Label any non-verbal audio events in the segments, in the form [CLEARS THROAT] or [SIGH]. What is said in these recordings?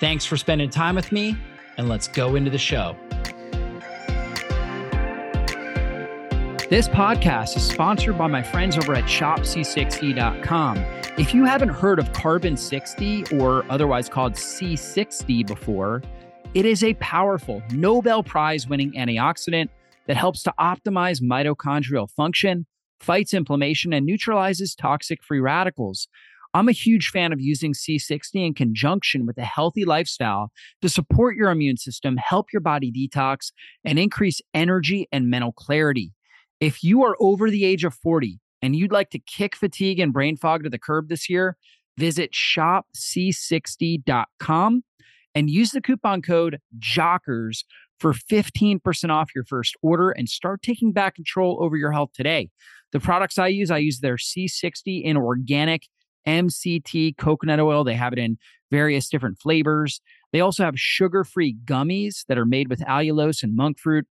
Thanks for spending time with me, and let's go into the show. This podcast is sponsored by my friends over at shopc60.com. If you haven't heard of Carbon 60 or otherwise called C60 before, it is a powerful Nobel Prize winning antioxidant that helps to optimize mitochondrial function, fights inflammation, and neutralizes toxic free radicals. I'm a huge fan of using C60 in conjunction with a healthy lifestyle to support your immune system, help your body detox, and increase energy and mental clarity. If you are over the age of 40 and you'd like to kick fatigue and brain fog to the curb this year, visit shopc60.com and use the coupon code JOCKERS for 15% off your first order and start taking back control over your health today. The products I use, I use their C60 in organic MCT coconut oil. They have it in various different flavors. They also have sugar free gummies that are made with allulose and monk fruit.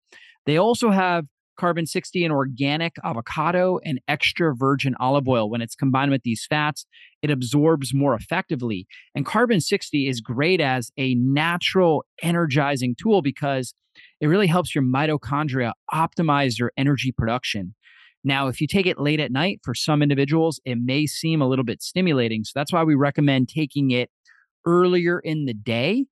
They also have carbon 60 in organic avocado and extra virgin olive oil. When it's combined with these fats, it absorbs more effectively. And carbon 60 is great as a natural energizing tool because it really helps your mitochondria optimize your energy production. Now, if you take it late at night, for some individuals, it may seem a little bit stimulating. So that's why we recommend taking it earlier in the day.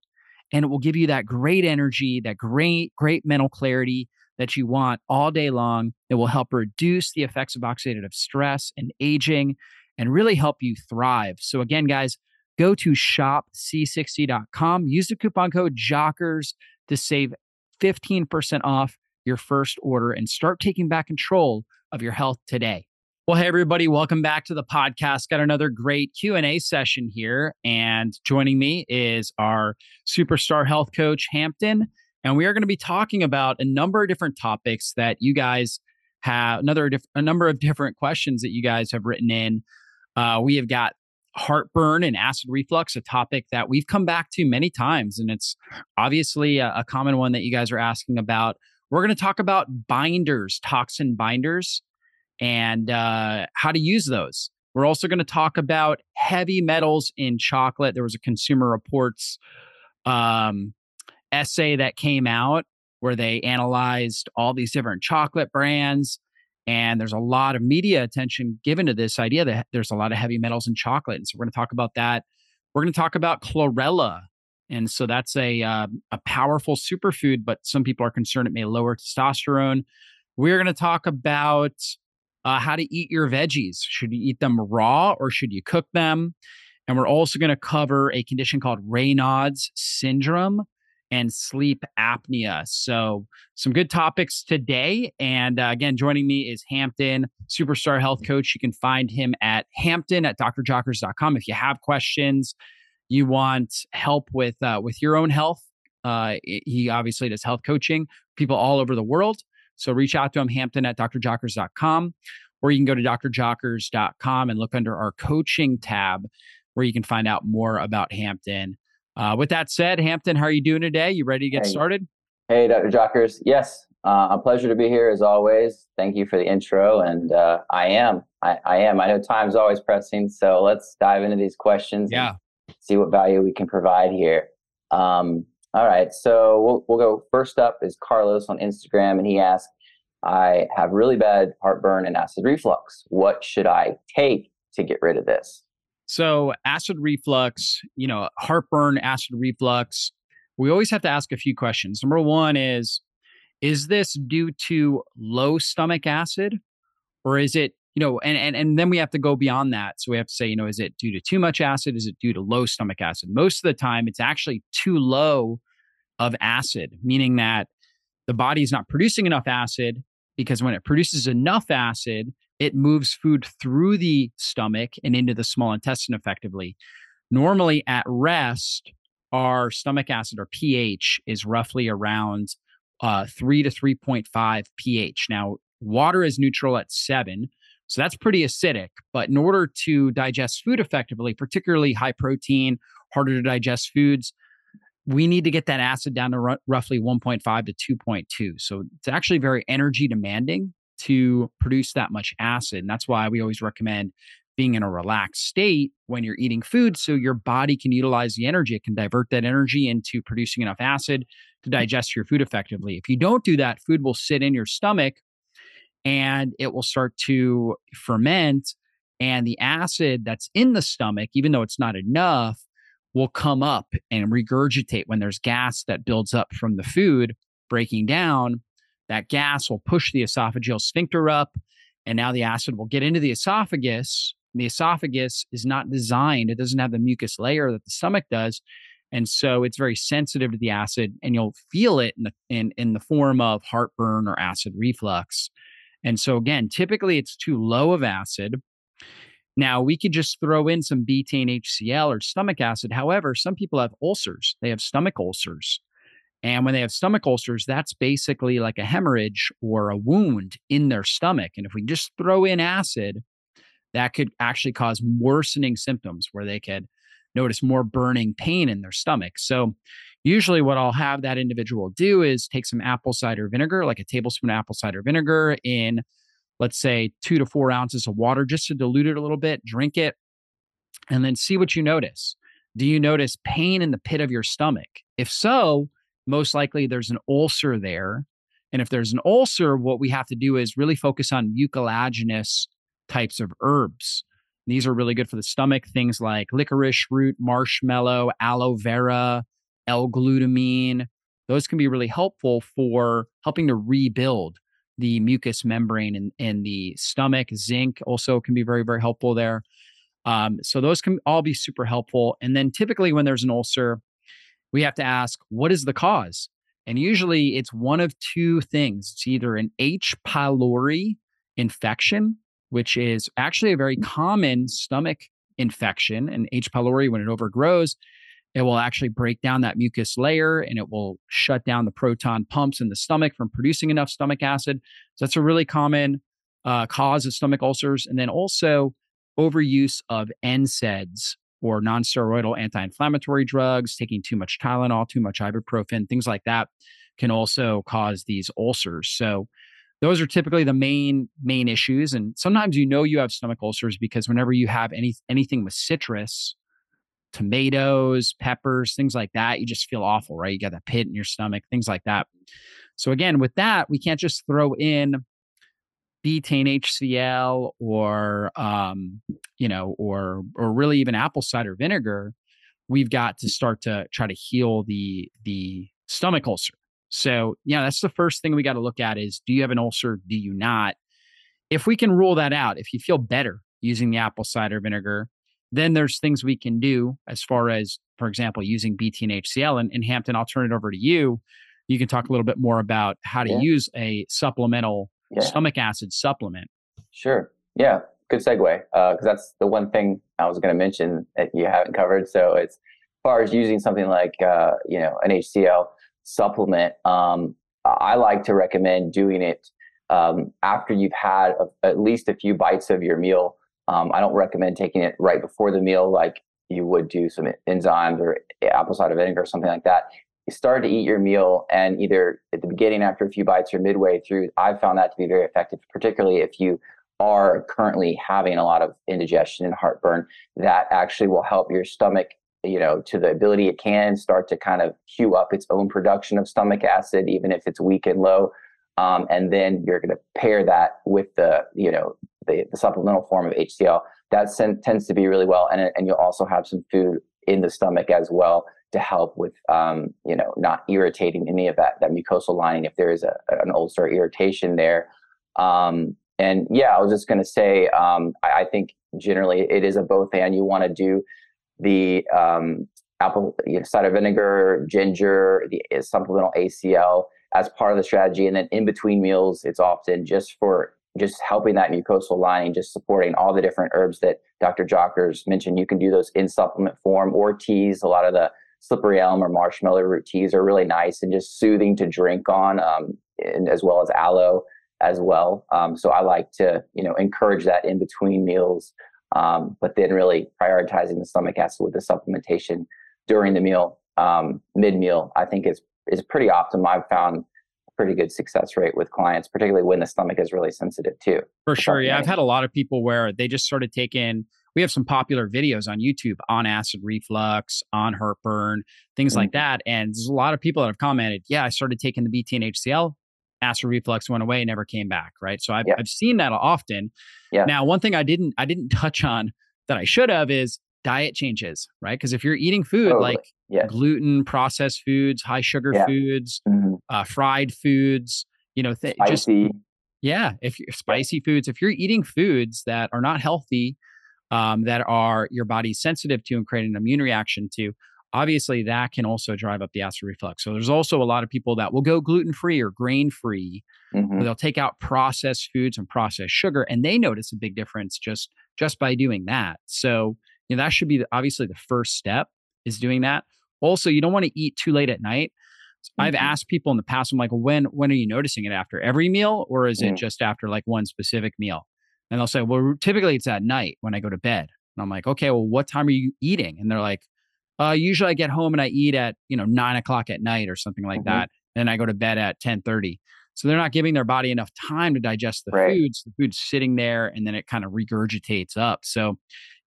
And it will give you that great energy, that great, great mental clarity that you want all day long. It will help reduce the effects of oxidative stress and aging and really help you thrive. So, again, guys, go to shopc60.com, use the coupon code JOCKERS to save 15% off your first order and start taking back control of your health today. Well, hey everybody, welcome back to the podcast. Got another great Q&A session here and joining me is our superstar health coach Hampton and we are going to be talking about a number of different topics that you guys have another a number of different questions that you guys have written in. Uh, we have got heartburn and acid reflux, a topic that we've come back to many times, and it's obviously a, a common one that you guys are asking about. We're going to talk about binders, toxin binders, and uh, how to use those. We're also going to talk about heavy metals in chocolate. There was a Consumer Reports um, essay that came out where they analyzed all these different chocolate brands. And there's a lot of media attention given to this idea that there's a lot of heavy metals in chocolate. And so we're going to talk about that. We're going to talk about chlorella, and so that's a uh, a powerful superfood, but some people are concerned it may lower testosterone. We're going to talk about uh, how to eat your veggies. Should you eat them raw or should you cook them? And we're also going to cover a condition called Raynaud's syndrome and sleep apnea. So, some good topics today. And uh, again, joining me is Hampton, superstar health coach. You can find him at hampton at drjockers.com. If you have questions, you want help with uh, with your own health, uh, he obviously does health coaching, people all over the world. So reach out to him, Hampton at drjockers.com, or you can go to drjockers.com and look under our coaching tab where you can find out more about Hampton. Uh, with that said, Hampton, how are you doing today? You ready to get hey. started? Hey, Dr. Jockers. Yes, uh, a pleasure to be here as always. Thank you for the intro. And uh, I am, I, I, am. I know time's always pressing, so let's dive into these questions. Yeah see what value we can provide here. Um, all right, so we'll, we'll go. First up is Carlos on Instagram, and he asked, I have really bad heartburn and acid reflux. What should I take to get rid of this? So, acid reflux, you know, heartburn, acid reflux, we always have to ask a few questions. Number one is Is this due to low stomach acid or is it you know, and, and and then we have to go beyond that. So we have to say, you know, is it due to too much acid? Is it due to low stomach acid? Most of the time, it's actually too low of acid, meaning that the body is not producing enough acid because when it produces enough acid, it moves food through the stomach and into the small intestine effectively. Normally, at rest, our stomach acid or pH is roughly around uh, 3 to 3.5 pH. Now, water is neutral at 7, so that's pretty acidic. But in order to digest food effectively, particularly high protein, harder to digest foods, we need to get that acid down to r- roughly 1.5 to 2.2. So it's actually very energy demanding to produce that much acid. And that's why we always recommend being in a relaxed state when you're eating food so your body can utilize the energy. It can divert that energy into producing enough acid to digest your food effectively. If you don't do that, food will sit in your stomach and it will start to ferment. And the acid that's in the stomach, even though it's not enough, will come up and regurgitate when there's gas that builds up from the food breaking down. That gas will push the esophageal sphincter up, and now the acid will get into the esophagus. the esophagus is not designed, it doesn't have the mucus layer that the stomach does. And so it's very sensitive to the acid, and you'll feel it in the, in, in the form of heartburn or acid reflux. And so, again, typically it's too low of acid. Now, we could just throw in some betaine HCl or stomach acid. However, some people have ulcers, they have stomach ulcers. And when they have stomach ulcers, that's basically like a hemorrhage or a wound in their stomach. And if we just throw in acid, that could actually cause worsening symptoms where they could notice more burning pain in their stomach. So, usually, what I'll have that individual do is take some apple cider vinegar, like a tablespoon of apple cider vinegar, in let's say two to four ounces of water just to dilute it a little bit, drink it, and then see what you notice. Do you notice pain in the pit of your stomach? If so, most likely there's an ulcer there. And if there's an ulcer, what we have to do is really focus on mucilaginous types of herbs. These are really good for the stomach, things like licorice root, marshmallow, aloe vera, L-glutamine. Those can be really helpful for helping to rebuild the mucous membrane in, in the stomach. Zinc also can be very, very helpful there. Um, so those can all be super helpful. And then typically when there's an ulcer, we have to ask, what is the cause? And usually it's one of two things. It's either an H. pylori infection, which is actually a very common stomach infection. And H. pylori, when it overgrows, it will actually break down that mucus layer and it will shut down the proton pumps in the stomach from producing enough stomach acid. So that's a really common uh, cause of stomach ulcers. And then also overuse of NSAIDs or nonsteroidal anti-inflammatory drugs, taking too much Tylenol, too much ibuprofen, things like that can also cause these ulcers. So those are typically the main main issues and sometimes you know you have stomach ulcers because whenever you have any anything with citrus tomatoes, peppers, things like that, you just feel awful, right? You got that pit in your stomach, things like that. So again, with that, we can't just throw in betaine HCl or um, you know, or or really even apple cider vinegar. We've got to start to try to heal the the stomach ulcer. So yeah, that's the first thing we got to look at is do you have an ulcer? Do you not? If we can rule that out, if you feel better using the apple cider vinegar, then there's things we can do as far as, for example, using HCl. And, and Hampton, I'll turn it over to you. You can talk a little bit more about how to yeah. use a supplemental yeah. stomach acid supplement. Sure. Yeah. Good segue. Because uh, that's the one thing I was going to mention that you haven't covered. So it's as far as using something like, uh, you know, an HCl supplement, um, I like to recommend doing it um, after you've had a, at least a few bites of your meal um, I don't recommend taking it right before the meal, like you would do some enzymes or apple cider vinegar or something like that. You start to eat your meal, and either at the beginning, after a few bites, or midway through, I've found that to be very effective, particularly if you are currently having a lot of indigestion and heartburn. That actually will help your stomach, you know, to the ability it can start to kind of cue up its own production of stomach acid, even if it's weak and low. Um, and then you're going to pair that with the, you know, the, the supplemental form of HCl, that sen- tends to be really well. And, and you'll also have some food in the stomach as well to help with, um, you know, not irritating any of that, that mucosal lining if there is a, an ulcer irritation there. Um, and yeah, I was just going to say, um, I, I, think generally it is a both and. You want to do the um, apple you know, cider vinegar, ginger, the uh, supplemental HCl as part of the strategy. And then in between meals, it's often just for just helping that mucosal lining, just supporting all the different herbs that Dr. Jockers mentioned. You can do those in supplement form or teas. A lot of the slippery elm or marshmallow root teas are really nice and just soothing to drink on, um, and as well as aloe as well. Um, so I like to, you know, encourage that in between meals, um, but then really prioritizing the stomach acid with the supplementation during the meal, um, mid meal. I think is is pretty optimal. I've found pretty good success rate with clients, particularly when the stomach is really sensitive too. For sure, yeah, I've had a lot of people where they just started taking. We have some popular videos on YouTube on acid reflux, on heartburn, things mm-hmm. like that. And there's a lot of people that have commented, yeah, I started taking the betaine HCL acid reflux went away, never came back. Right. So I've, yeah. I've seen that often. Yeah. Now, one thing I didn't, I didn't [LAUGHS] touch on that I should have is diet changes, right? Because if you're eating food totally. like yeah. gluten, processed foods, high sugar yeah. foods, mm-hmm. uh, fried foods, you know, th- just yeah, if you're spicy foods, if you're eating foods that are not healthy, um, that are your body sensitive to and create an immune reaction to, obviously that can also drive up the acid reflux. So there's also a lot of people that will go gluten free or grain free. Mm-hmm. They'll take out processed foods and processed sugar, and they notice a big difference just just by doing that. So you know that should be the, obviously the first step is doing that. Also, you don't want to eat too late at night. Mm-hmm. I've asked people in the past, I'm like, when when are you noticing it after every meal, or is mm-hmm. it just after like one specific meal? And they'll say, well, typically it's at night when I go to bed. And I'm like, okay, well, what time are you eating? And they're like, uh, usually I get home and I eat at, you know, nine o'clock at night or something like mm-hmm. that. And I go to bed at 10 30. So they're not giving their body enough time to digest the right. foods. The food's sitting there and then it kind of regurgitates up. So,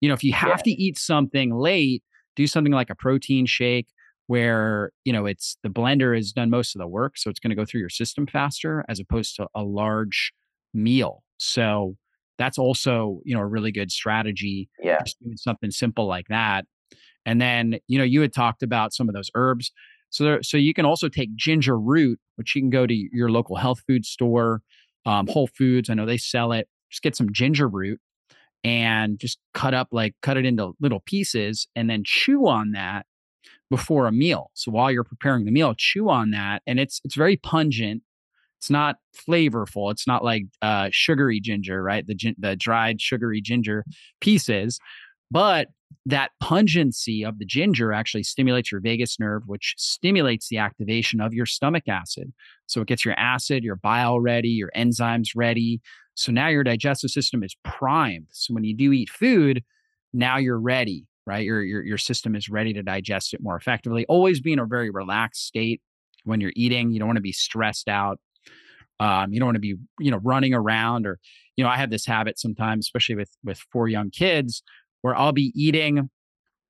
you know, if you have yeah. to eat something late, do something like a protein shake where, you know, it's the blender has done most of the work. So it's going to go through your system faster as opposed to a large meal. So that's also, you know, a really good strategy. Yeah. Just doing something simple like that and then, you know, you had talked about some of those herbs. So there, so you can also take ginger root, which you can go to your local health food store, um, Whole Foods. I know they sell it. Just get some ginger root and just cut up like cut it into little pieces and then chew on that before a meal. So while you're preparing the meal, chew on that, and it's it's very pungent. It's not flavorful. It's not like uh, sugary ginger, right? The the dried sugary ginger pieces, but that pungency of the ginger actually stimulates your vagus nerve, which stimulates the activation of your stomach acid. So it gets your acid, your bile ready, your enzymes ready. So now your digestive system is primed. So when you do eat food, now you're ready, right? Your, your, your system is ready to digest it more effectively. Always be in a very relaxed state when you're eating. You don't want to be stressed out. Um, you don't want to be, you know, running around or, you know, I have this habit sometimes, especially with with four young kids, where I'll be eating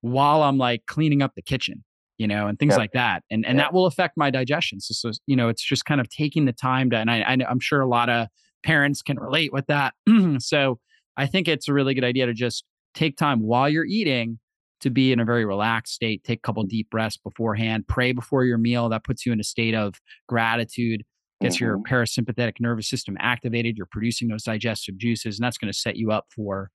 while I'm like cleaning up the kitchen, you know, and things yep. like that. And and yep. that will affect my digestion. So, so, you know, it's just kind of taking the time to, and I, I I'm sure a lot of parents can relate with that. [CLEARS THROAT] so I think it's a really good idea to just take time while you're eating to be in a very relaxed state. Take a couple deep breaths beforehand. Pray before your meal. That puts you in a state of gratitude. Gets mm-hmm. your parasympathetic nervous system activated. You're producing those digestive juices, and that's going to set you up for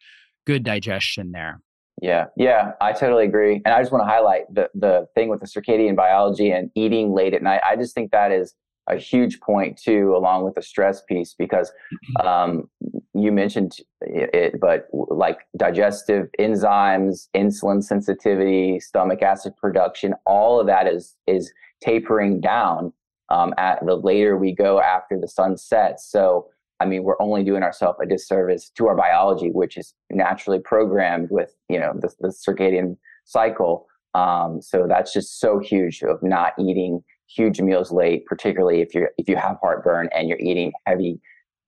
good digestion there. Yeah, yeah, I totally agree. And I just want to highlight the the thing with the circadian biology and eating late at night. I just think that is a huge point too, along with the stress piece, because [CLEARS THROAT] um, you mentioned it, but like digestive enzymes, insulin sensitivity, stomach acid production, all of that is is tapering down um, at the later we go after the sun sets. So I mean, we're only doing ourselves a disservice to our biology, which is naturally programmed with, you know, the, the circadian cycle. Um, so that's just so huge of not eating huge meals late, particularly if you're if you have heartburn and you're eating heavy,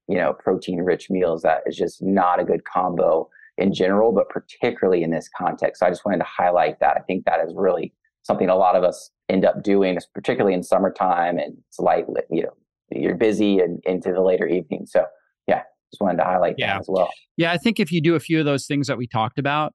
you know, protein rich meals. That is just not a good combo in general, but particularly in this context. So I just wanted to highlight that. I think that is really something a lot of us end up doing, particularly in summertime and it's light, you know, you're busy and into the later evening. So yeah, just wanted to highlight yeah. that as well. Yeah, I think if you do a few of those things that we talked about,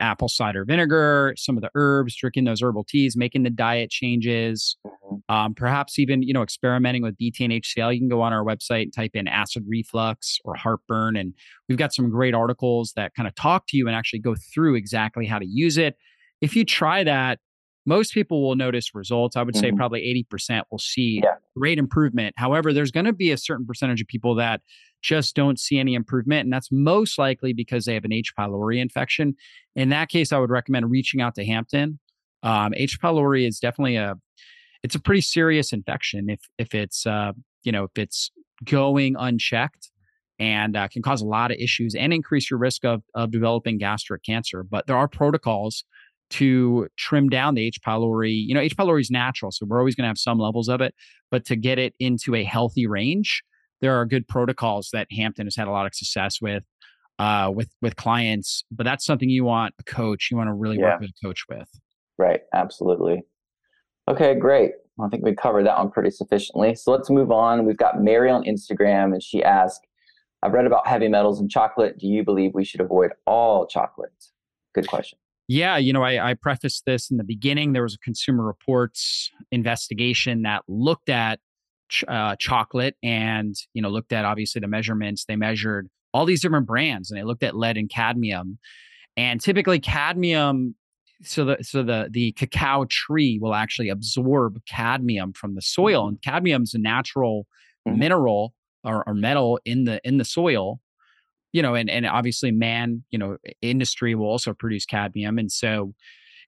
apple cider vinegar, some of the herbs, drinking those herbal teas, making the diet changes, mm-hmm. um, perhaps even you know experimenting with betaine HCL. You can go on our website and type in acid reflux or heartburn, and we've got some great articles that kind of talk to you and actually go through exactly how to use it. If you try that, most people will notice results. I would say mm-hmm. probably 80% will see yeah. great improvement. However, there's going to be a certain percentage of people that just don't see any improvement. And that's most likely because they have an H. pylori infection. In that case, I would recommend reaching out to Hampton. Um, H. pylori is definitely a it's a pretty serious infection if if it's uh, you know if it's going unchecked and uh, can cause a lot of issues and increase your risk of of developing gastric cancer. But there are protocols to trim down the H. pylori. You know, H. pylori is natural, so we're always going to have some levels of it, but to get it into a healthy range, there are good protocols that Hampton has had a lot of success with uh, with with clients. But that's something you want a coach, you want to really yeah. work with a coach with. Right. Absolutely. Okay, great. I think we covered that one pretty sufficiently. So let's move on. We've got Mary on Instagram, and she asked, I've read about heavy metals in chocolate. Do you believe we should avoid all chocolate? Good question. Yeah, you know, I, I prefaced this in the beginning. There was a Consumer Reports investigation that looked at ch- uh, chocolate and, you know, looked at obviously the measurements. They measured all these different brands and they looked at lead and cadmium. And typically, cadmium so the so the the cacao tree will actually absorb cadmium from the soil and mm-hmm. cadmium is a natural mm-hmm. mineral or, or, metal in the in the soil you know and and obviously man you know industry will also produce cadmium and so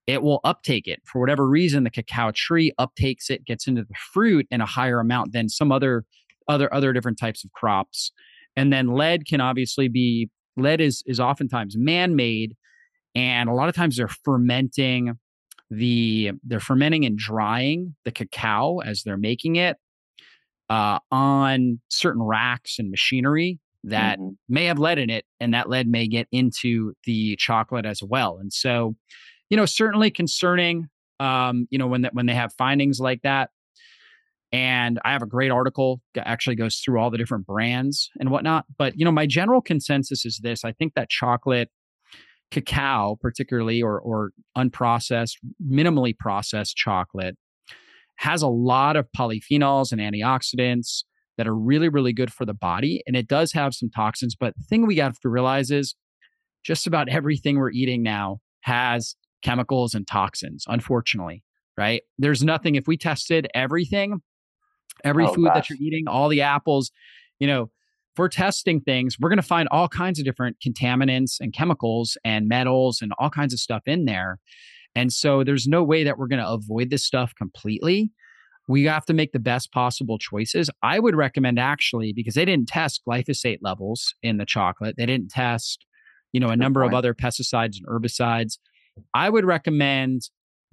it will uptake it. For whatever reason the cacao tree uptakes it gets into the fruit in a higher amount than some other other other different types of crops. And then lead can obviously be lead is is oftentimes man-made and a lot of times they're fermenting the they're fermenting and drying the cacao as they're making it uh, on certain racks and machinery that mm-hmm. may have lead in it and that lead may get into the chocolate as well and so you know certainly concerning um, you know when that when they have findings like that and i have a great article that actually goes through all the different brands and whatnot but you know my general consensus is this i think that chocolate cacao, particularly or or unprocessed, minimally processed chocolate, has a lot of polyphenols and antioxidants that are really really good for the body, and it does have some toxins. But the thing we have to realize is, just about everything we're eating now has chemicals and toxins. Unfortunately, right? There's nothing. If we tested everything, every oh, food gosh. that you're eating, all the apples, you know for testing things, we're going to find all kinds of different contaminants and chemicals and metals and all kinds of stuff in there. And so there's no way that we're going to avoid this stuff completely. We have to make the best possible choices. I would recommend actually, because they didn't test glyphosate levels in the chocolate, they didn't test, you know, a number of other pesticides and herbicides. I would recommend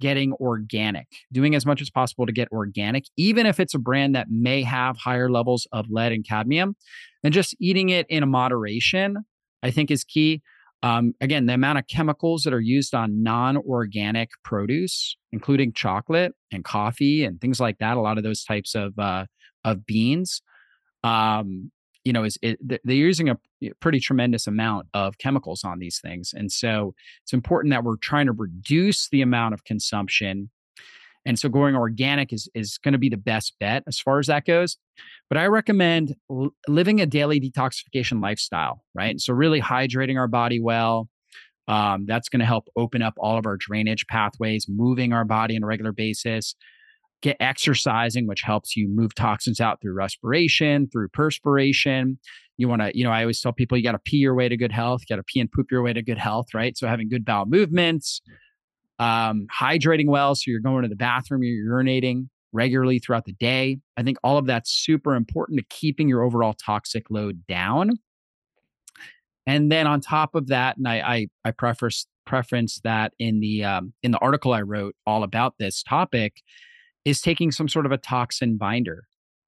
getting organic, doing as much as possible to get organic, even if it's a brand that may have higher levels of lead and cadmium, and just eating it in a moderation, I think is key. Um, again, the amount of chemicals that are used on non organic produce, including chocolate and coffee and things like that, a lot of those types of, uh, of beans, um, you know, is it, they're using a pretty tremendous amount of chemicals on these things. And so it's important that we're trying to reduce the amount of consumption. And so going organic is, is going to be the best bet as far as that goes. But I recommend l- living a daily detoxification lifestyle, right? So really hydrating our body well. Um, that's going to help open up all of our drainage pathways, moving our body on a regular basis, get exercising, which helps you move toxins out through respiration, through perspiration. You want to, you know, I always tell people you got to pee your way to good health, you got to pee and poop your way to good health, right? So having good bowel movements, um, hydrating well. So you're going to the bathroom, you're urinating regularly throughout the day. I think all of that's super important to keeping your overall toxic load down. And then on top of that, and I I, I preface preference that in the um, in the article I wrote all about this topic is taking some sort of a toxin binder.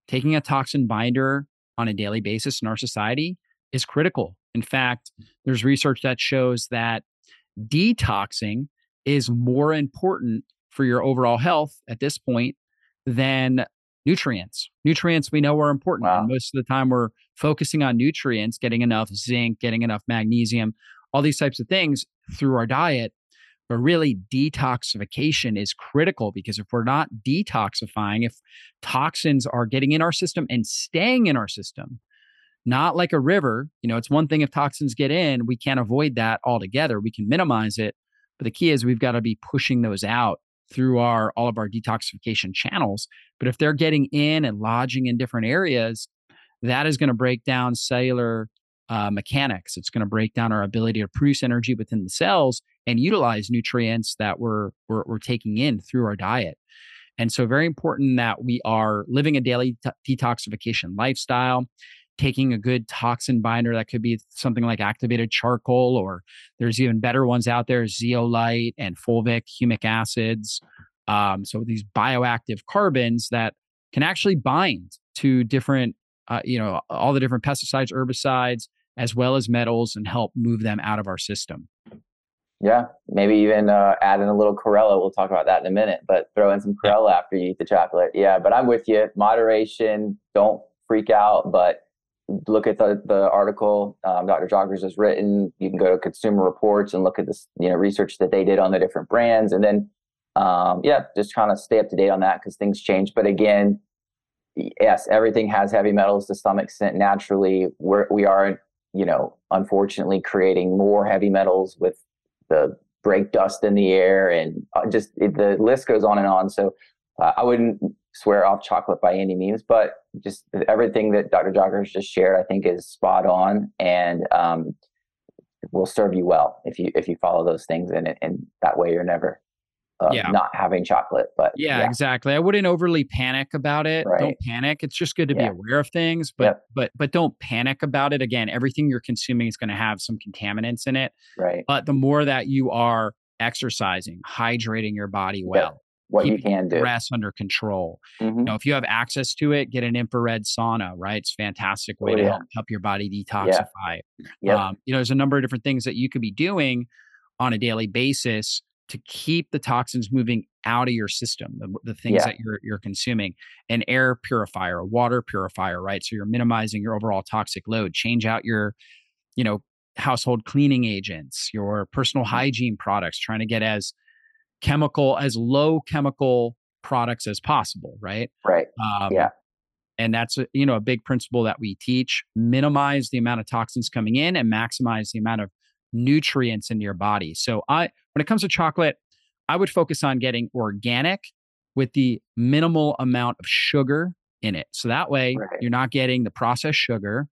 Taking a toxin binder on a daily basis in our society is critical. In fact, there's research that shows that detoxing is more important for your overall health at this point than nutrients. Nutrients we know are important. Wow. most of the time we're focusing on nutrients, getting enough zinc, getting enough magnesium, all these types of things through our diet. But really, detoxification is critical because if we're not detoxifying, if toxins are getting in our system and staying in our system, not like a river, you know, it's one thing if toxins get in, we can't avoid that altogether. We can minimize it. But the key is we've got to be pushing those out through our all of our detoxification channels. But if they're getting in and lodging in different areas, that is going to break down cellular uh, mechanics. It's going to break down our ability to produce energy within the cells and utilize nutrients that we're, we're, we're taking in through our diet. And so, very important that we are living a daily t- detoxification lifestyle, taking a good toxin binder that could be something like activated charcoal, or there's even better ones out there, zeolite and fulvic humic acids. Um, so, these bioactive carbons that can actually bind to different, uh, you know, all the different pesticides, herbicides, as well as metals and help move them out of our system. Yeah, maybe even uh, add in a little chlorella. We'll talk about that in a minute, but throw in some chlorella after you eat the chocolate. Yeah, but I'm with you. Moderation. Don't freak out, but look at the, the article um, Dr. Jockers has written. You can go to Consumer Reports and look at this, you know, research that they did on the different brands, and then, um, yeah, just trying to stay up to date on that because things change. But again, yes, everything has heavy metals to some extent naturally. We're, we are, you know, unfortunately creating more heavy metals with the brake dust in the air and uh, just the list goes on and on. So uh, I wouldn't swear off chocolate by any means, but just everything that Dr. Jockers just shared, I think is spot on and um, will serve you well if you if you follow those things and and that way you're never uh, yeah. not having chocolate. But yeah, yeah, exactly. I wouldn't overly panic about it. Right. Don't panic. It's just good to yeah. be aware of things, but yep. but but don't panic about it. Again, everything you're consuming is going to have some contaminants in it. Right. But the more that you are exercising, hydrating your body well. What you can do. Stress under control. Mm-hmm. You know, if you have access to it, get an infrared sauna, right? It's fantastic way oh, to help help your body detoxify. Yep. Um, you know, there's a number of different things that you could be doing on a daily basis to keep the toxins moving out of your system, the, the things yeah. that you're you're consuming. An air purifier, a water purifier, right? So you're minimizing your overall toxic load. Change out your, you know, household cleaning agents, your personal mm-hmm. hygiene products, trying to get as chemical, as low chemical products as possible, right? Right. Um, yeah. And that's a, you know a big principle that we teach: minimize the amount of toxins coming in and maximize the amount of nutrients in your body. So I when it comes to chocolate, I would focus on getting organic with the minimal amount of sugar in it. So that way right. you're not getting the processed sugar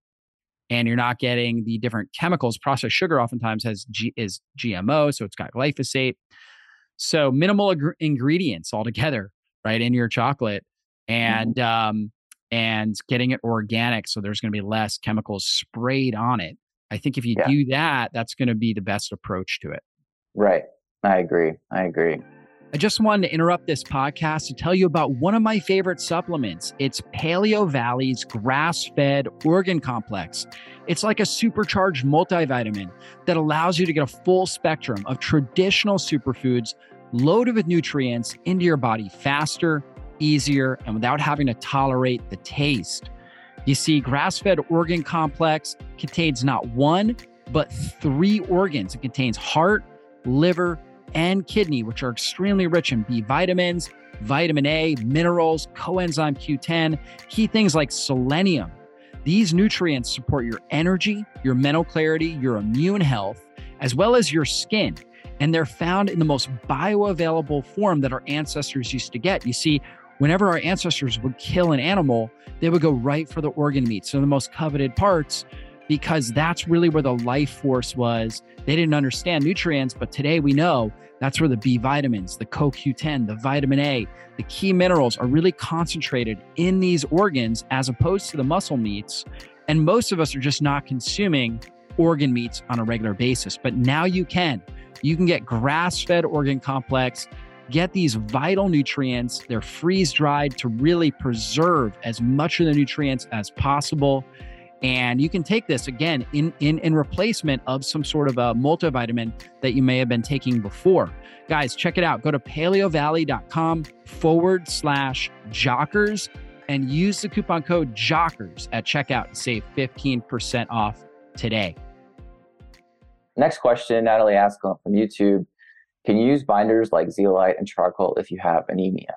and you're not getting the different chemicals. Processed sugar oftentimes has G, is GMO, so it's got glyphosate. So minimal ag- ingredients altogether, right, in your chocolate, mm-hmm. and mm-hmm. um, and getting it organic, so there's going to be less chemicals sprayed on it. I think if you yeah. do that, that's going to be the best approach to it. Right. I agree. I agree. I just wanted to interrupt this podcast to tell you about one of my favorite supplements. It's Paleovalley's grass fed organ complex. It's like a supercharged multivitamin that allows you to get a full spectrum of traditional superfoods loaded with nutrients into your body faster, easier, and without having to tolerate the taste. You see, grass fed organ complex contains not one, but three organs. It contains heart, liver, and kidney, which are extremely rich in B vitamins, vitamin A, minerals, coenzyme Q10, key things like selenium. These nutrients support your energy, your mental clarity, your immune health, as well as your skin. And they're found in the most bioavailable form that our ancestors used to get. You see, whenever our ancestors would kill an animal, they would go right for the organ meats, so the most coveted parts, because that's really where the life force was. They didn't understand nutrients, but today we know that's where the B vitamins, the CoQ10, the vitamin A, the key minerals are really concentrated in these organs as opposed to the muscle meats. And most of us are just not consuming organ meats on a regular basis, but now you can. You can get grass fed organ complex get these vital nutrients. They're freeze dried to really preserve as much of the nutrients as possible. And you can take this again in, in, in replacement of some sort of a multivitamin that you may have been taking before. Guys, check it out. Go to paleovalley.com forward slash jockers and use the coupon code jockers at checkout to save 15% off today. Next question, Natalie asked from YouTube can you use binders like zeolite and charcoal if you have anemia?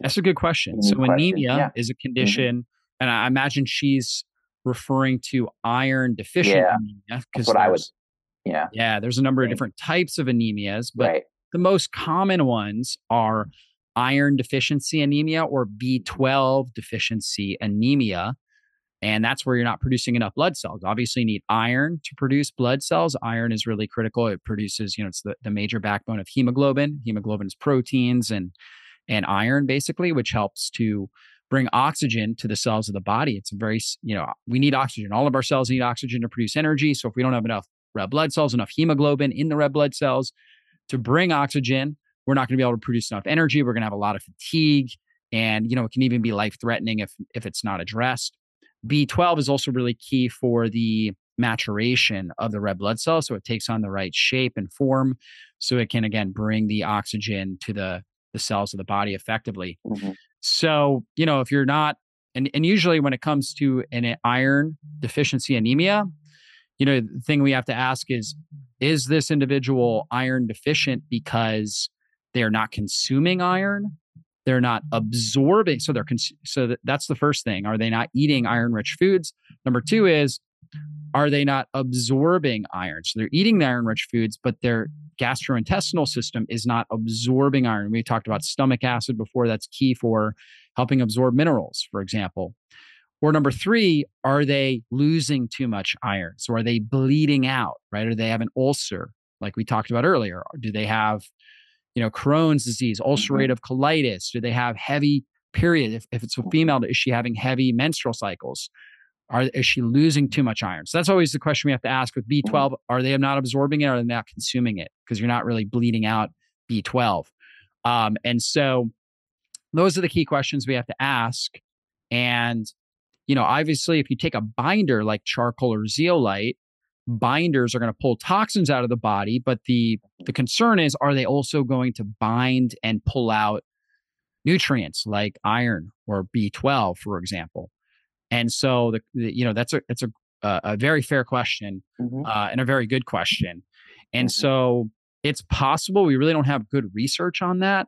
That's a good question. So question. anemia yeah. is a mm-hmm. condition, mm-hmm. And I imagine she's referring to iron deficient yeah. anemia. That's what I was. Yeah. Yeah. There's a number of different types of anemias, but right. the most common ones are iron deficiency anemia or B12 deficiency anemia. and that's where you're not producing enough blood cells. Obviously, you need iron to produce blood cells. Iron is really critical. It produces, you know, it's the, the major backbone of hemoglobin. Hemoglobin is proteins and and iron basically, which helps to bring oxygen to the cells of the body. It's very, you know, we need oxygen. All of our cells need oxygen to produce energy. So if we don't have enough red blood cells, enough hemoglobin in the red blood cells to bring oxygen, we're not going to be able to produce enough energy. We're going to have a lot of fatigue, and you know, it can even be life threatening if if it's not addressed. B12 is also really key for the maturation of the red blood cell. So it takes on the right shape and form. So it can, again, bring the oxygen to the, the cells of the body effectively. Mm-hmm. So, you know, if you're not, and, and usually when it comes to an iron deficiency anemia, you know, the thing we have to ask is, is this individual iron deficient because they're not consuming iron? They're not absorbing so they're cons- so that's the first thing. Are they not eating iron rich foods? Number two is are they not absorbing iron so they're eating the iron rich foods but their gastrointestinal system is not absorbing iron we talked about stomach acid before that's key for helping absorb minerals for example or number three are they losing too much iron so are they bleeding out right or they have an ulcer like we talked about earlier do they have you know, Crohn's disease, mm-hmm. ulcerative colitis? Do they have heavy period? If, if it's a female, is she having heavy menstrual cycles? Are, is she losing too much iron? So that's always the question we have to ask with B12. Mm-hmm. Are they not absorbing it or are they not consuming it? Because you're not really bleeding out B12. Um, and so those are the key questions we have to ask. And, you know, obviously, if you take a binder like charcoal or zeolite, binders are going to pull toxins out of the body but the the concern is are they also going to bind and pull out nutrients like iron or b12 for example and so the, the you know that's a it's a a very fair question mm-hmm. uh, and a very good question and mm-hmm. so it's possible we really don't have good research on that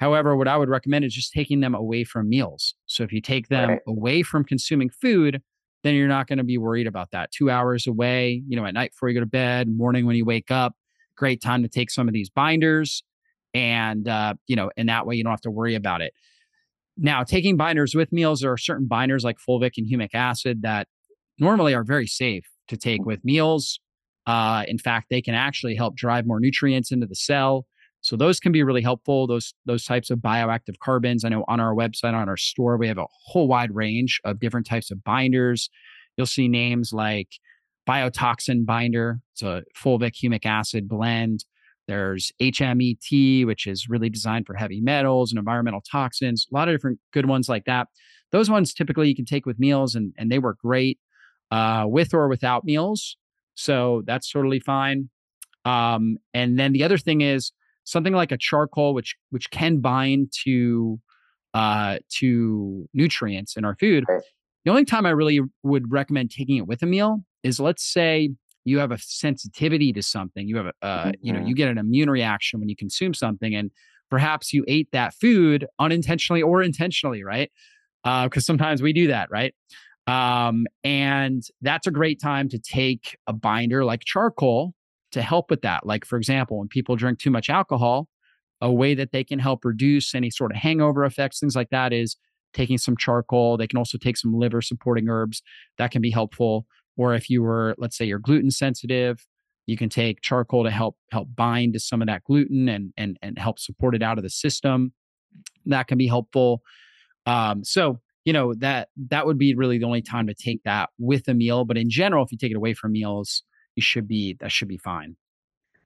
however what i would recommend is just taking them away from meals so if you take them right. away from consuming food then you're not going to be worried about that. Two hours away, you know, at night before you go to bed, morning when you wake up, great time to take some of these binders. And, uh, you know, and that way you don't have to worry about it. Now, taking binders with meals, there are certain binders like fulvic and humic acid that normally are very safe to take with meals. Uh, in fact, they can actually help drive more nutrients into the cell. So those can be really helpful. Those those types of bioactive carbons. I know on our website, on our store, we have a whole wide range of different types of binders. You'll see names like biotoxin binder. It's a fulvic humic acid blend. There's HMET, which is really designed for heavy metals and environmental toxins. A lot of different good ones like that. Those ones typically you can take with meals and, and they work great uh, with or without meals. So that's totally fine. Um, and then the other thing is something like a charcoal, which which can bind to uh, to nutrients in our food. The only time I really would recommend taking it with a meal is let's say you have a sensitivity to something. You have a uh, mm-hmm. you know you get an immune reaction when you consume something, and perhaps you ate that food unintentionally or intentionally, right? Because uh, sometimes we do that, right? Um, and that's a great time to take a binder like charcoal to help with that. Like, for example, when people drink too much alcohol, a way that they can help reduce any sort of hangover effects, things like that, is taking some charcoal. They can also take some liver supporting herbs that can be helpful. Or if you were, let's say, you're gluten sensitive, you can take charcoal to help help bind to some of that gluten and and and help support it out of the system. That can be helpful. Um, so you know that that would be really the only time to take that with a meal. But in general, if you take it away from meals, you should be that should be fine.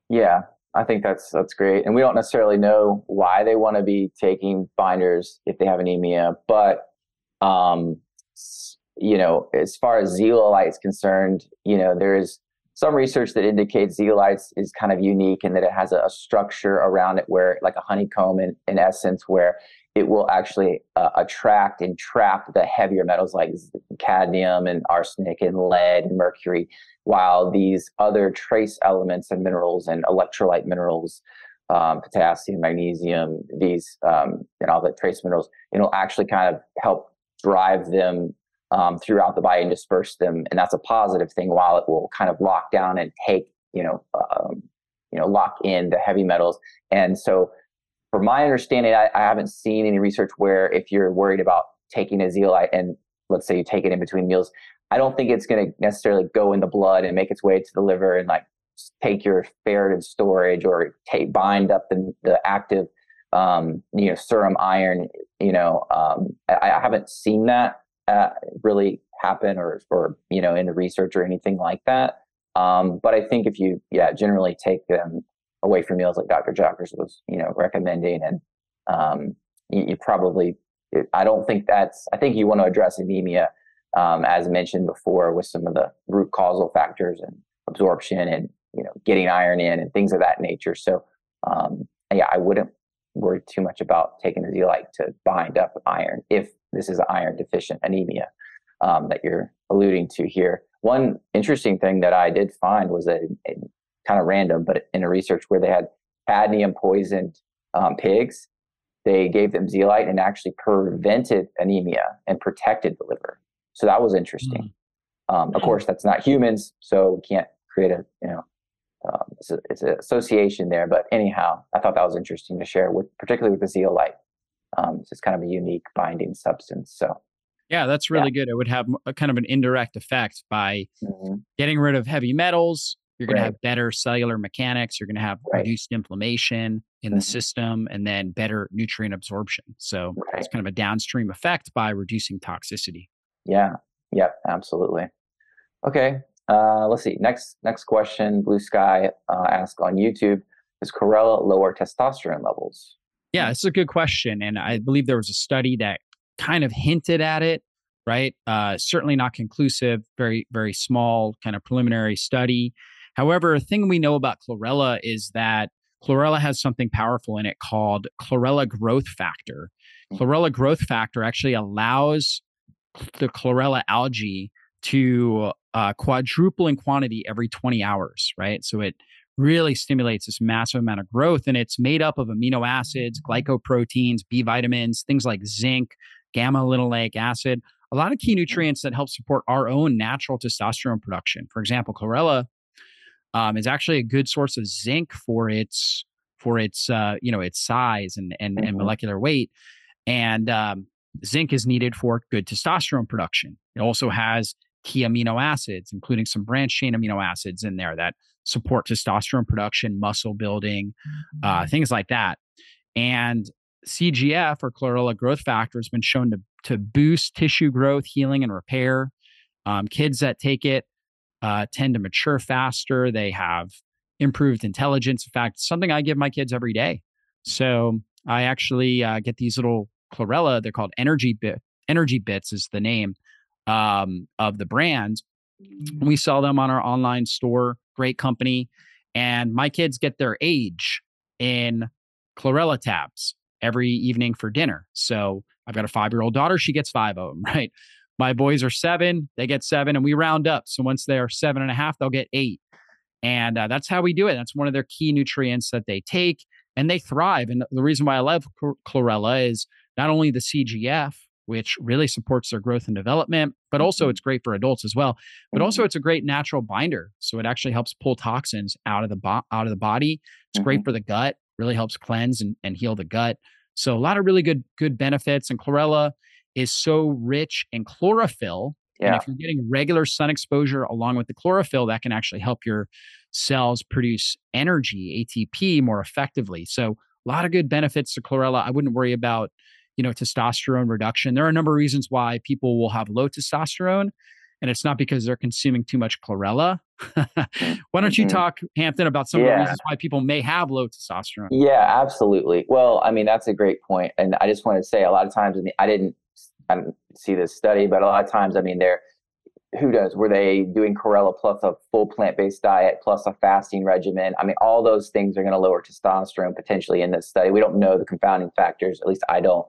Yeah, I think that's that's great. And we don't necessarily know why they want to be taking binders if they have anemia, but um, you know, as far as zeolite is concerned, you know, there is some research that indicates zeolite is kind of unique in that it has a, a structure around it where, like a honeycomb in, in essence, where it will actually uh, attract and trap the heavier metals like cadmium and arsenic and lead and mercury while these other trace elements and minerals and electrolyte minerals, um, potassium, magnesium, these um, and all the trace minerals, it'll actually kind of help drive them um, throughout the body and disperse them, and that's a positive thing. While it will kind of lock down and take, you know, um, you know, lock in the heavy metals, and so. From my understanding, I, I haven't seen any research where if you're worried about taking a zeolite and let's say you take it in between meals, I don't think it's going to necessarily go in the blood and make its way to the liver and like take your ferritin storage or take bind up the, the active um, you know serum iron. You know, um, I, I, haven't seen that uh, really happen or or you know in the research or anything like that. Um, but I think if you yeah generally take them away from meals like Dr. Jockers was you know recommending and um, you, you probably I don't think that's I think you want to address anemia um, as mentioned before with some of the root causal factors and absorption and you know getting iron in and things of that nature. So um, yeah, I wouldn't worry too much about taking the zeolite to bind up iron if this is iron deficient anemia um, that you're alluding to here. One interesting thing that I did find was that it, kind of random, but in a research where they had cadmium poisoned um, pigs, they gave them zeolite and actually prevented anemia and protected the liver. So that was interesting. Mm. Um, of course, that's not humans, so we can't create a you know um, it's, a, it's an association there. But anyhow, I thought that was interesting to share with, particularly with the zeolite. Um, it's just kind of a unique binding substance. So yeah, that's really yeah. good. It would have a kind of an indirect effect by mm-hmm. getting rid of heavy metals. You're going right. to have better cellular mechanics. You're going to have right. reduced inflammation in mm-hmm. the system and then better nutrient absorption. So right. it's kind of a downstream effect by reducing toxicity. Yeah. Yep. Absolutely. Okay. Uh, let's see. Next, next question. Blue Sky uh, asked on YouTube: Does chlorella lower testosterone levels? Yeah, it's a good question, and I believe there was a study that kind of hinted at it. Right. Uh, certainly not conclusive. Very, very small, kind of preliminary study. However, a thing we know about chlorella is that chlorella has something powerful in it called chlorella growth factor. Hmm. Chlorella growth factor actually allows the chlorella algae to uh, quadruple in quantity every 20 hours, right? So it really stimulates this massive amount of growth. And it's made up of amino acids, glycoproteins, B vitamins, things like zinc, gamma linoleic acid, a lot of key nutrients that help support our own natural testosterone production. For example, chlorella um, is actually a good source of zinc for its for its uh, you know its size and and, and mm-hmm. molecular weight. And um, zinc is needed for good testosterone production. It also has key amino acids, including some branch chain amino acids in there that support testosterone production, muscle building, uh, mm-hmm. things like that. And CGF or chlorella growth factor has been shown to, to boost tissue growth, healing, and repair. Um, kids that take it uh, tend to mature faster. They have improved intelligence. In fact, something I give my kids every day. So I actually uh, get these little chlorella. They're called energy bit. Energy bits is the name um, of the brand. We sell them on our online store. Great company. And my kids get their age in chlorella tabs every evening for dinner. So I've got a five year old daughter. She gets five of them, [LAUGHS] right? My boys are seven. They get seven, and we round up. So once they are seven and a half, they'll get eight. And uh, that's how we do it. That's one of their key nutrients that they take and they thrive. And the reason why I love chlorella is not only the CGF, which really supports their growth and development, but also mm-hmm. it's great for adults as well. But also mm-hmm. it's a great natural binder, so it actually helps pull toxins out of the bo- out of the body. It's mm-hmm. great for the gut, really helps cleanse and, and heal the gut. So a lot of really good good benefits. And chlorella is so rich in chlorophyll. Yeah. And if you're getting regular sun exposure along with the chlorophyll, that can actually help your cells produce energy, ATP, more effectively. So a lot of good benefits to chlorella. I wouldn't worry about you know, testosterone reduction. There are a number of reasons why people will have low testosterone, and it's not because they're consuming too much chlorella. [LAUGHS] why don't you mm-hmm. talk, Hampton, about some yeah. of the reasons why people may have low testosterone? Yeah, absolutely. Well, I mean, that's a great point, and I just want to say a lot of times, I didn't, I didn't see this study, but a lot of times, I mean, they're who does were they doing chlorella plus a full plant-based diet plus a fasting regimen i mean all those things are going to lower testosterone potentially in this study we don't know the confounding factors at least i don't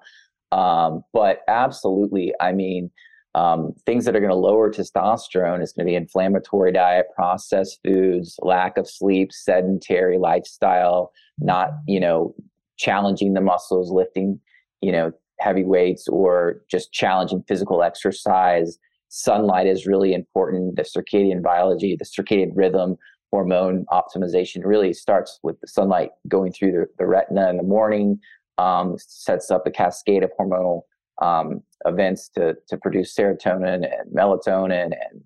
um, but absolutely, I mean, um, things that are going to lower testosterone is going to be inflammatory diet, processed foods, lack of sleep, sedentary lifestyle, not you know challenging the muscles, lifting you know heavy weights, or just challenging physical exercise. Sunlight is really important. The circadian biology, the circadian rhythm, hormone optimization really starts with the sunlight going through the, the retina in the morning, um, sets up a cascade of hormonal um, events to to produce serotonin and melatonin and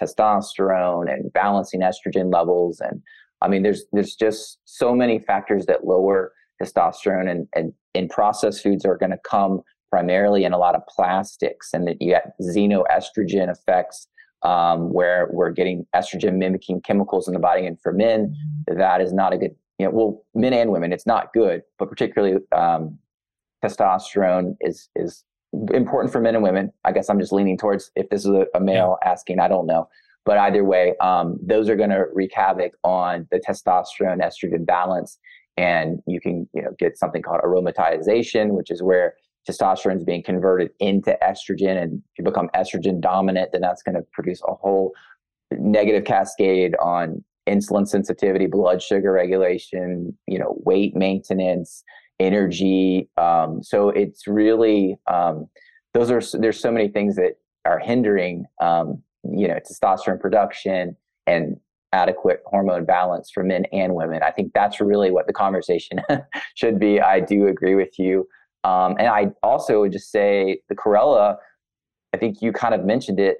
testosterone and balancing estrogen levels. And I mean there's there's just so many factors that lower testosterone and and in processed foods are going to come primarily in a lot of plastics. And that you get xenoestrogen effects um, where we're getting estrogen mimicking chemicals in the body and for men that is not a good you know well men and women it's not good but particularly um, testosterone is is important for men and women. I guess I'm just leaning towards if this is a, a male yeah. asking, I don't know. But either way, um, those are going to wreak havoc on the testosterone estrogen balance. And you can you know, get something called aromatization, which is where testosterone is being converted into estrogen. And if you become estrogen dominant, then that's going to produce a whole negative cascade on insulin sensitivity, blood sugar regulation, you know, weight maintenance, energy. Um, so it's really um, those are there's so many things that are hindering um, you know testosterone production and adequate hormone balance for men and women. I think that's really what the conversation [LAUGHS] should be. I do agree with you. Um, and I also would just say the chlorella, I think you kind of mentioned it.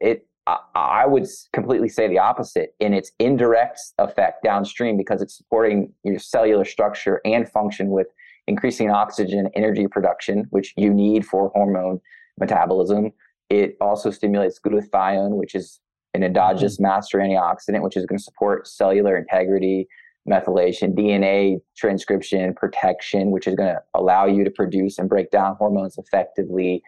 It I would completely say the opposite in its indirect effect downstream because it's supporting your cellular structure and function with increasing oxygen energy production, which you need for hormone metabolism. It also stimulates glutathione, which is an endogenous mm-hmm. master antioxidant, which is going to support cellular integrity, methylation, DNA transcription, protection, which is going to allow you to produce and break down hormones effectively,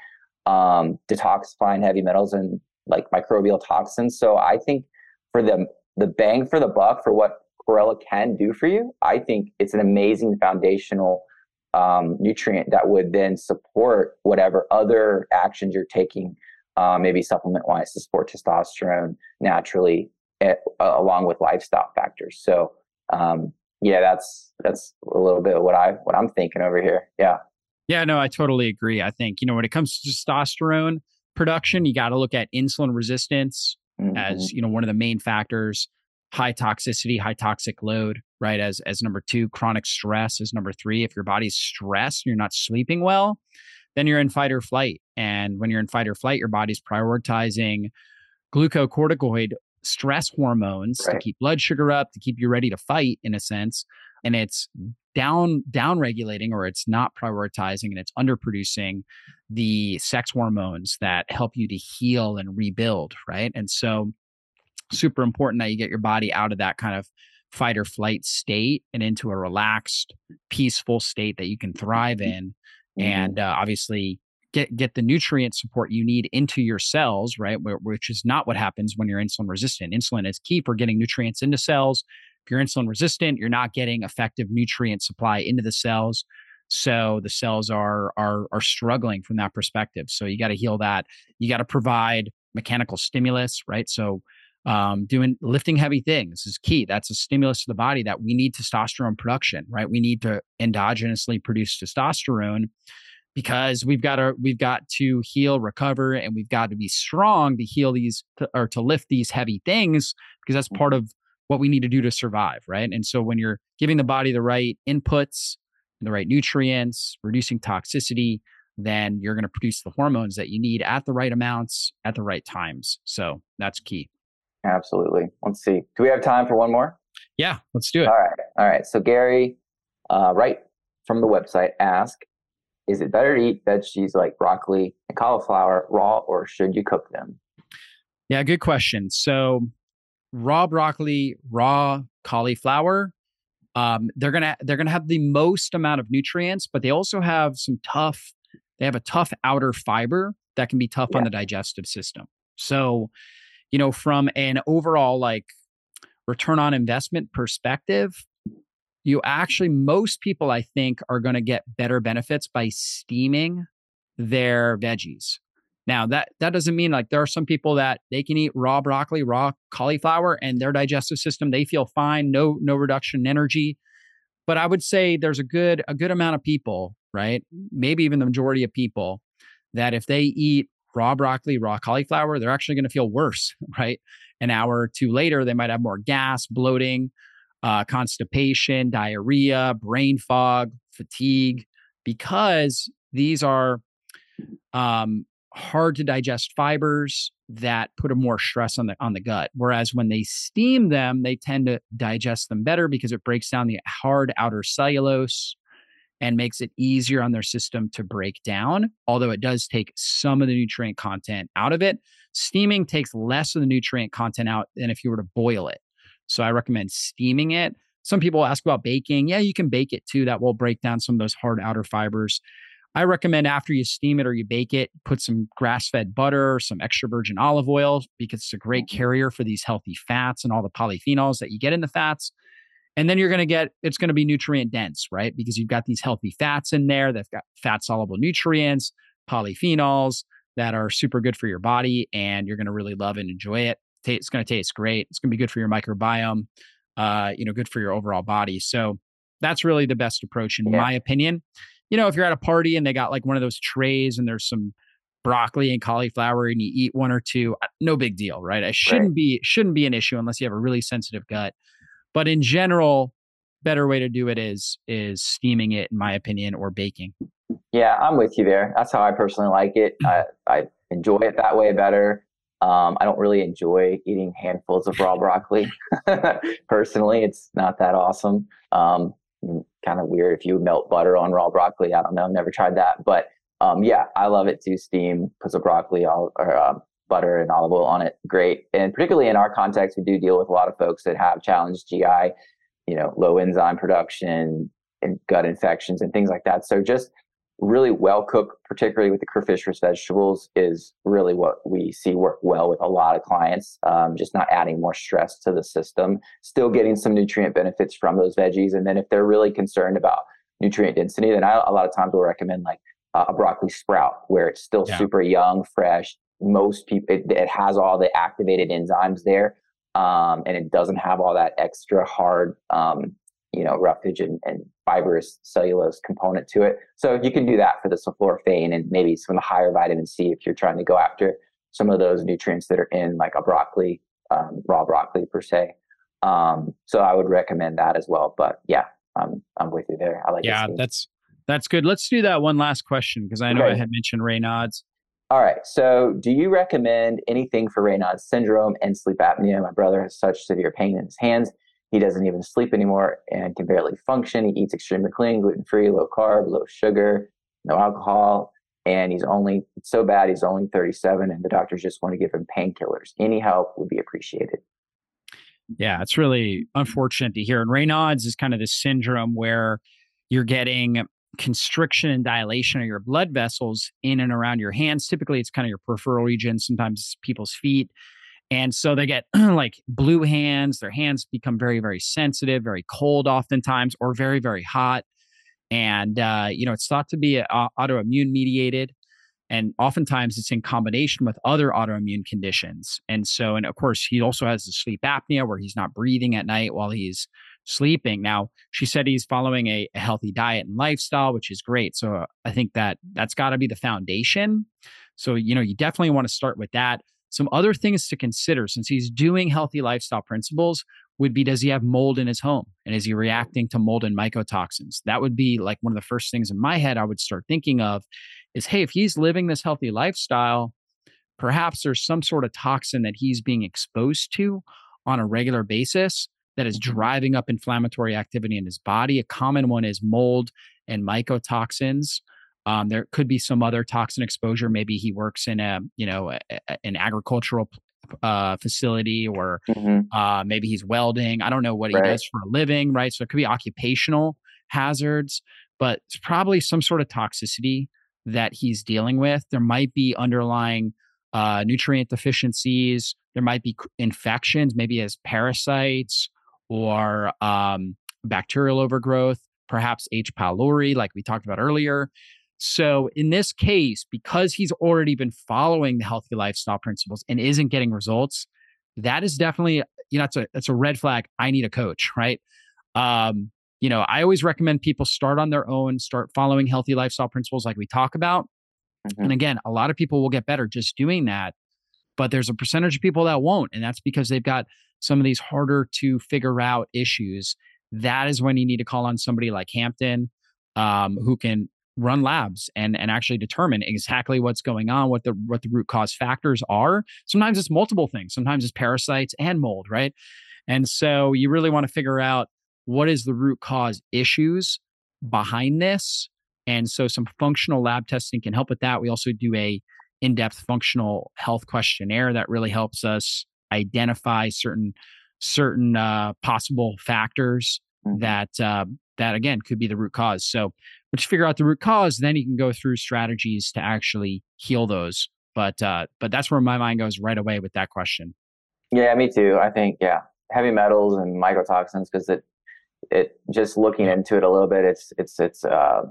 um, detoxifying heavy metals and like microbial toxins. So I think for the the bang for the buck for what chlorella can do for you, I think it's an amazing foundational um, nutrient that would then support whatever other actions you're taking, uh, maybe supplement wise to support testosterone naturally, at, uh, along with lifestyle factors. So um, yeah, that's that's a little bit what I what I'm thinking over here. Yeah. Yeah, no, I totally agree. I think you know when it comes to testosterone, production, you got to look at insulin resistance mm-hmm. as you know one of the main factors. High toxicity, high toxic load, right? As as number two, chronic stress is number three. If your body's stressed, and you're not sleeping well, then you're in fight or flight. And when you're in fight or flight, your body's prioritizing glucocorticoid stress hormones right. to keep blood sugar up, to keep you ready to fight, in a sense. And it's down down regulating or it's not prioritizing and it's underproducing the sex hormones that help you to heal and rebuild right and so super important that you get your body out of that kind of fight or flight state and into a relaxed peaceful state that you can thrive mm-hmm. in mm-hmm. and uh, obviously get get the nutrient support you need into your cells right which is not what happens when you're insulin resistant insulin is key for getting nutrients into cells if you're insulin resistant, you're not getting effective nutrient supply into the cells. So the cells are are are struggling from that perspective. So you got to heal that. You got to provide mechanical stimulus, right? So um, doing lifting heavy things is key. That's a stimulus to the body that we need testosterone production, right? We need to endogenously produce testosterone because we've got to we've got to heal, recover, and we've got to be strong to heal these to, or to lift these heavy things because that's part of what we need to do to survive, right? And so when you're giving the body the right inputs, the right nutrients, reducing toxicity, then you're going to produce the hormones that you need at the right amounts at the right times. So that's key. Absolutely. Let's see. Do we have time for one more? Yeah, let's do it. All right. All right. So Gary, uh, right from the website, ask: Is it better to eat veggies like broccoli and cauliflower raw, or should you cook them? Yeah, good question. So raw broccoli, raw cauliflower, um, they're gonna they're gonna have the most amount of nutrients, but they also have some tough. They have a tough outer fiber that can be tough yeah. on the digestive system. So, you know, from an overall like return on investment perspective, you actually most people I think are going to get better benefits by steaming their veggies. Now that that doesn't mean like there are some people that they can eat raw broccoli, raw cauliflower, and their digestive system they feel fine, no no reduction in energy. But I would say there's a good a good amount of people, right? Maybe even the majority of people that if they eat raw broccoli, raw cauliflower, they're actually going to feel worse, [LAUGHS] right? An hour or two later, they might have more gas, bloating, uh, constipation, diarrhea, brain fog, fatigue, because these are um, hard to digest fibers that put a more stress on the on the gut. Whereas when they steam them, they tend to digest them better because it breaks down the hard outer cellulose and makes it easier on their system to break down. Although it does take some of the nutrient content out of it. Steaming takes less of the nutrient content out than if you were to boil it. So I recommend steaming it. Some people ask about baking. Yeah, you can bake it too. That will break down some of those hard outer fibers. I recommend after you steam it or you bake it, put some grass fed butter, some extra virgin olive oil, because it's a great mm-hmm. carrier for these healthy fats and all the polyphenols that you get in the fats. And then you're going to get, it's going to be nutrient dense, right? Because you've got these healthy fats in there that have got fat soluble nutrients, polyphenols that are super good for your body. And you're going to really love and enjoy it. It's going to taste great. It's going to be good for your microbiome, uh, you know, good for your overall body. So that's really the best approach, in yeah. my opinion you know, if you're at a party and they got like one of those trays and there's some broccoli and cauliflower and you eat one or two, no big deal, right? It shouldn't right. be shouldn't be an issue unless you have a really sensitive gut. But in general, better way to do it is is steaming it, in my opinion, or baking. Yeah, I'm with you there. That's how I personally like it. I, I enjoy it that way better. Um, I don't really enjoy eating handfuls of raw broccoli. [LAUGHS] personally, it's not that awesome. Um, kind of weird if you melt butter on raw broccoli. I don't know, never tried that, but um, yeah, I love it to steam, put some broccoli all, or uh, butter and olive oil on it. Great, and particularly in our context, we do deal with a lot of folks that have challenged GI, you know, low enzyme production and gut infections and things like that. So just really well cooked, particularly with the cruciferous vegetables, is really what we see work well with a lot of clients. Um, just not adding more stress to the system, still getting some nutrient benefits from those veggies. And then if they're really concerned about nutrient density, then I a lot of times will recommend like uh, a broccoli sprout where it's still yeah. super young, fresh. Most people, it, it, has all the activated enzymes there. Um, and it doesn't have all that extra hard um, you know roughage and, and fibrous cellulose component to it. So you can do that for the sulforaphane and maybe some of the higher vitamin C if you're trying to go after some of those nutrients that are in like a broccoli, um, raw broccoli per se. Um, so I would recommend that as well. But yeah, um, I'm with you there. I like. Yeah, that's that's good. Let's do that one last question because I know okay. I had mentioned Raynaud's. All right. So, do you recommend anything for Raynaud's syndrome and sleep apnea? My brother has such severe pain in his hands he doesn't even sleep anymore and can barely function. He eats extremely clean, gluten free, low carb, low sugar, no alcohol. And he's only so bad, he's only 37, and the doctors just want to give him painkillers. Any help would be appreciated. Yeah, it's really unfortunate to hear. And Raynaud's is kind of this syndrome where you're getting constriction and dilation of your blood vessels in and around your hands. Typically, it's kind of your peripheral region, sometimes people's feet. And so they get [CLEARS THROAT] like blue hands, their hands become very, very sensitive, very cold oftentimes, or very, very hot. And, uh, you know, it's thought to be uh, autoimmune mediated. And oftentimes it's in combination with other autoimmune conditions. And so, and of course, he also has the sleep apnea where he's not breathing at night while he's sleeping. Now, she said he's following a, a healthy diet and lifestyle, which is great. So uh, I think that that's got to be the foundation. So, you know, you definitely want to start with that. Some other things to consider since he's doing healthy lifestyle principles would be does he have mold in his home and is he reacting to mold and mycotoxins? That would be like one of the first things in my head I would start thinking of is hey, if he's living this healthy lifestyle, perhaps there's some sort of toxin that he's being exposed to on a regular basis that is mm-hmm. driving up inflammatory activity in his body. A common one is mold and mycotoxins. Um, there could be some other toxin exposure. Maybe he works in a you know a, a, an agricultural uh, facility, or mm-hmm. uh, maybe he's welding. I don't know what right. he does for a living, right? So it could be occupational hazards, but it's probably some sort of toxicity that he's dealing with. There might be underlying uh, nutrient deficiencies. There might be infections, maybe as parasites or um, bacterial overgrowth, perhaps H. pylori, like we talked about earlier. So in this case, because he's already been following the healthy lifestyle principles and isn't getting results, that is definitely you know it's a it's a red flag. I need a coach, right? Um, you know, I always recommend people start on their own, start following healthy lifestyle principles like we talk about. Mm-hmm. And again, a lot of people will get better just doing that, but there's a percentage of people that won't, and that's because they've got some of these harder to figure out issues. That is when you need to call on somebody like Hampton, um, who can run labs and and actually determine exactly what's going on what the what the root cause factors are. Sometimes it's multiple things. Sometimes it's parasites and mold right? And so you really want to figure out what is the root cause issues behind this. And so some functional lab testing can help with that. We also do a in-depth functional health questionnaire that really helps us identify certain certain uh, possible factors mm-hmm. that uh, that again could be the root cause. So once you figure out the root cause, then you can go through strategies to actually heal those. But uh, but that's where my mind goes right away with that question. Yeah, me too. I think yeah, heavy metals and mycotoxins because it it just looking into it a little bit, it's it's it's uh,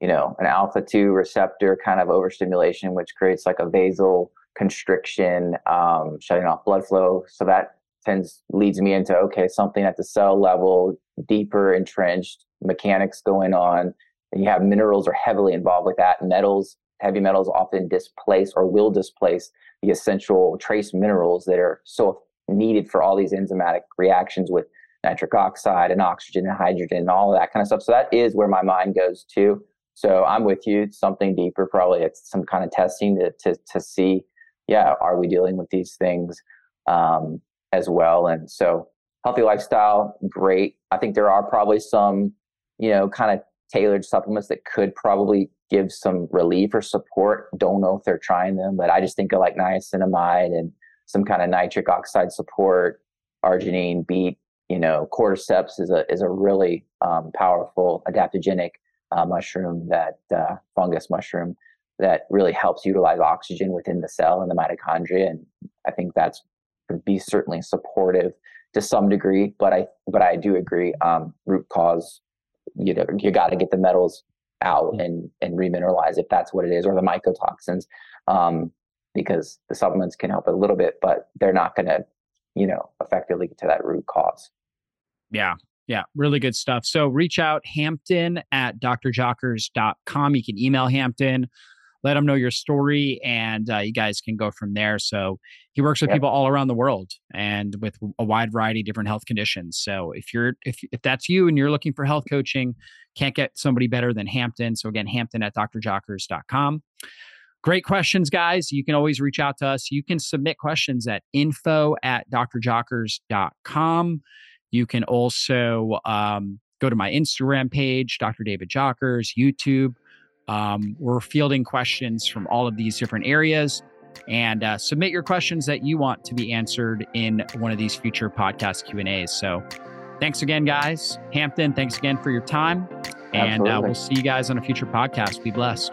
you know an alpha two receptor kind of overstimulation, which creates like a vasal constriction, um, shutting off blood flow. So that tends leads me into okay, something at the cell level, deeper entrenched mechanics going on. And you have minerals are heavily involved with that. Metals, heavy metals often displace or will displace the essential trace minerals that are so needed for all these enzymatic reactions with nitric oxide and oxygen and hydrogen and all of that kind of stuff. So that is where my mind goes to. So I'm with you. Something deeper, probably it's some kind of testing to to, to see, yeah, are we dealing with these things um, as well? And so healthy lifestyle, great. I think there are probably some, you know, kind of tailored supplements that could probably give some relief or support. Don't know if they're trying them, but I just think of like niacinamide and some kind of nitric oxide support, arginine, beet, you know, cordyceps is a is a really um, powerful adaptogenic uh, mushroom that uh, fungus mushroom that really helps utilize oxygen within the cell and the mitochondria, and I think that's would be certainly supportive to some degree. But I but I do agree. Um, root cause, you know, you got to get the metals out and and remineralize if that's what it is, or the mycotoxins, um, because the supplements can help a little bit, but they're not going to, you know, effectively get to that root cause. Yeah. Yeah, really good stuff. So reach out Hampton at drjockers.com. You can email Hampton, let him know your story, and uh, you guys can go from there. So he works with yep. people all around the world and with a wide variety of different health conditions. So if you're if if that's you and you're looking for health coaching, can't get somebody better than Hampton. So again, Hampton at drjockers.com. Great questions, guys. You can always reach out to us. You can submit questions at info at drjockers.com. You can also um, go to my Instagram page, Dr. David Jockers, YouTube. Um, we're fielding questions from all of these different areas and uh, submit your questions that you want to be answered in one of these future podcast Q and A's. So, thanks again, guys. Hampton, thanks again for your time, and uh, we'll see you guys on a future podcast. Be blessed.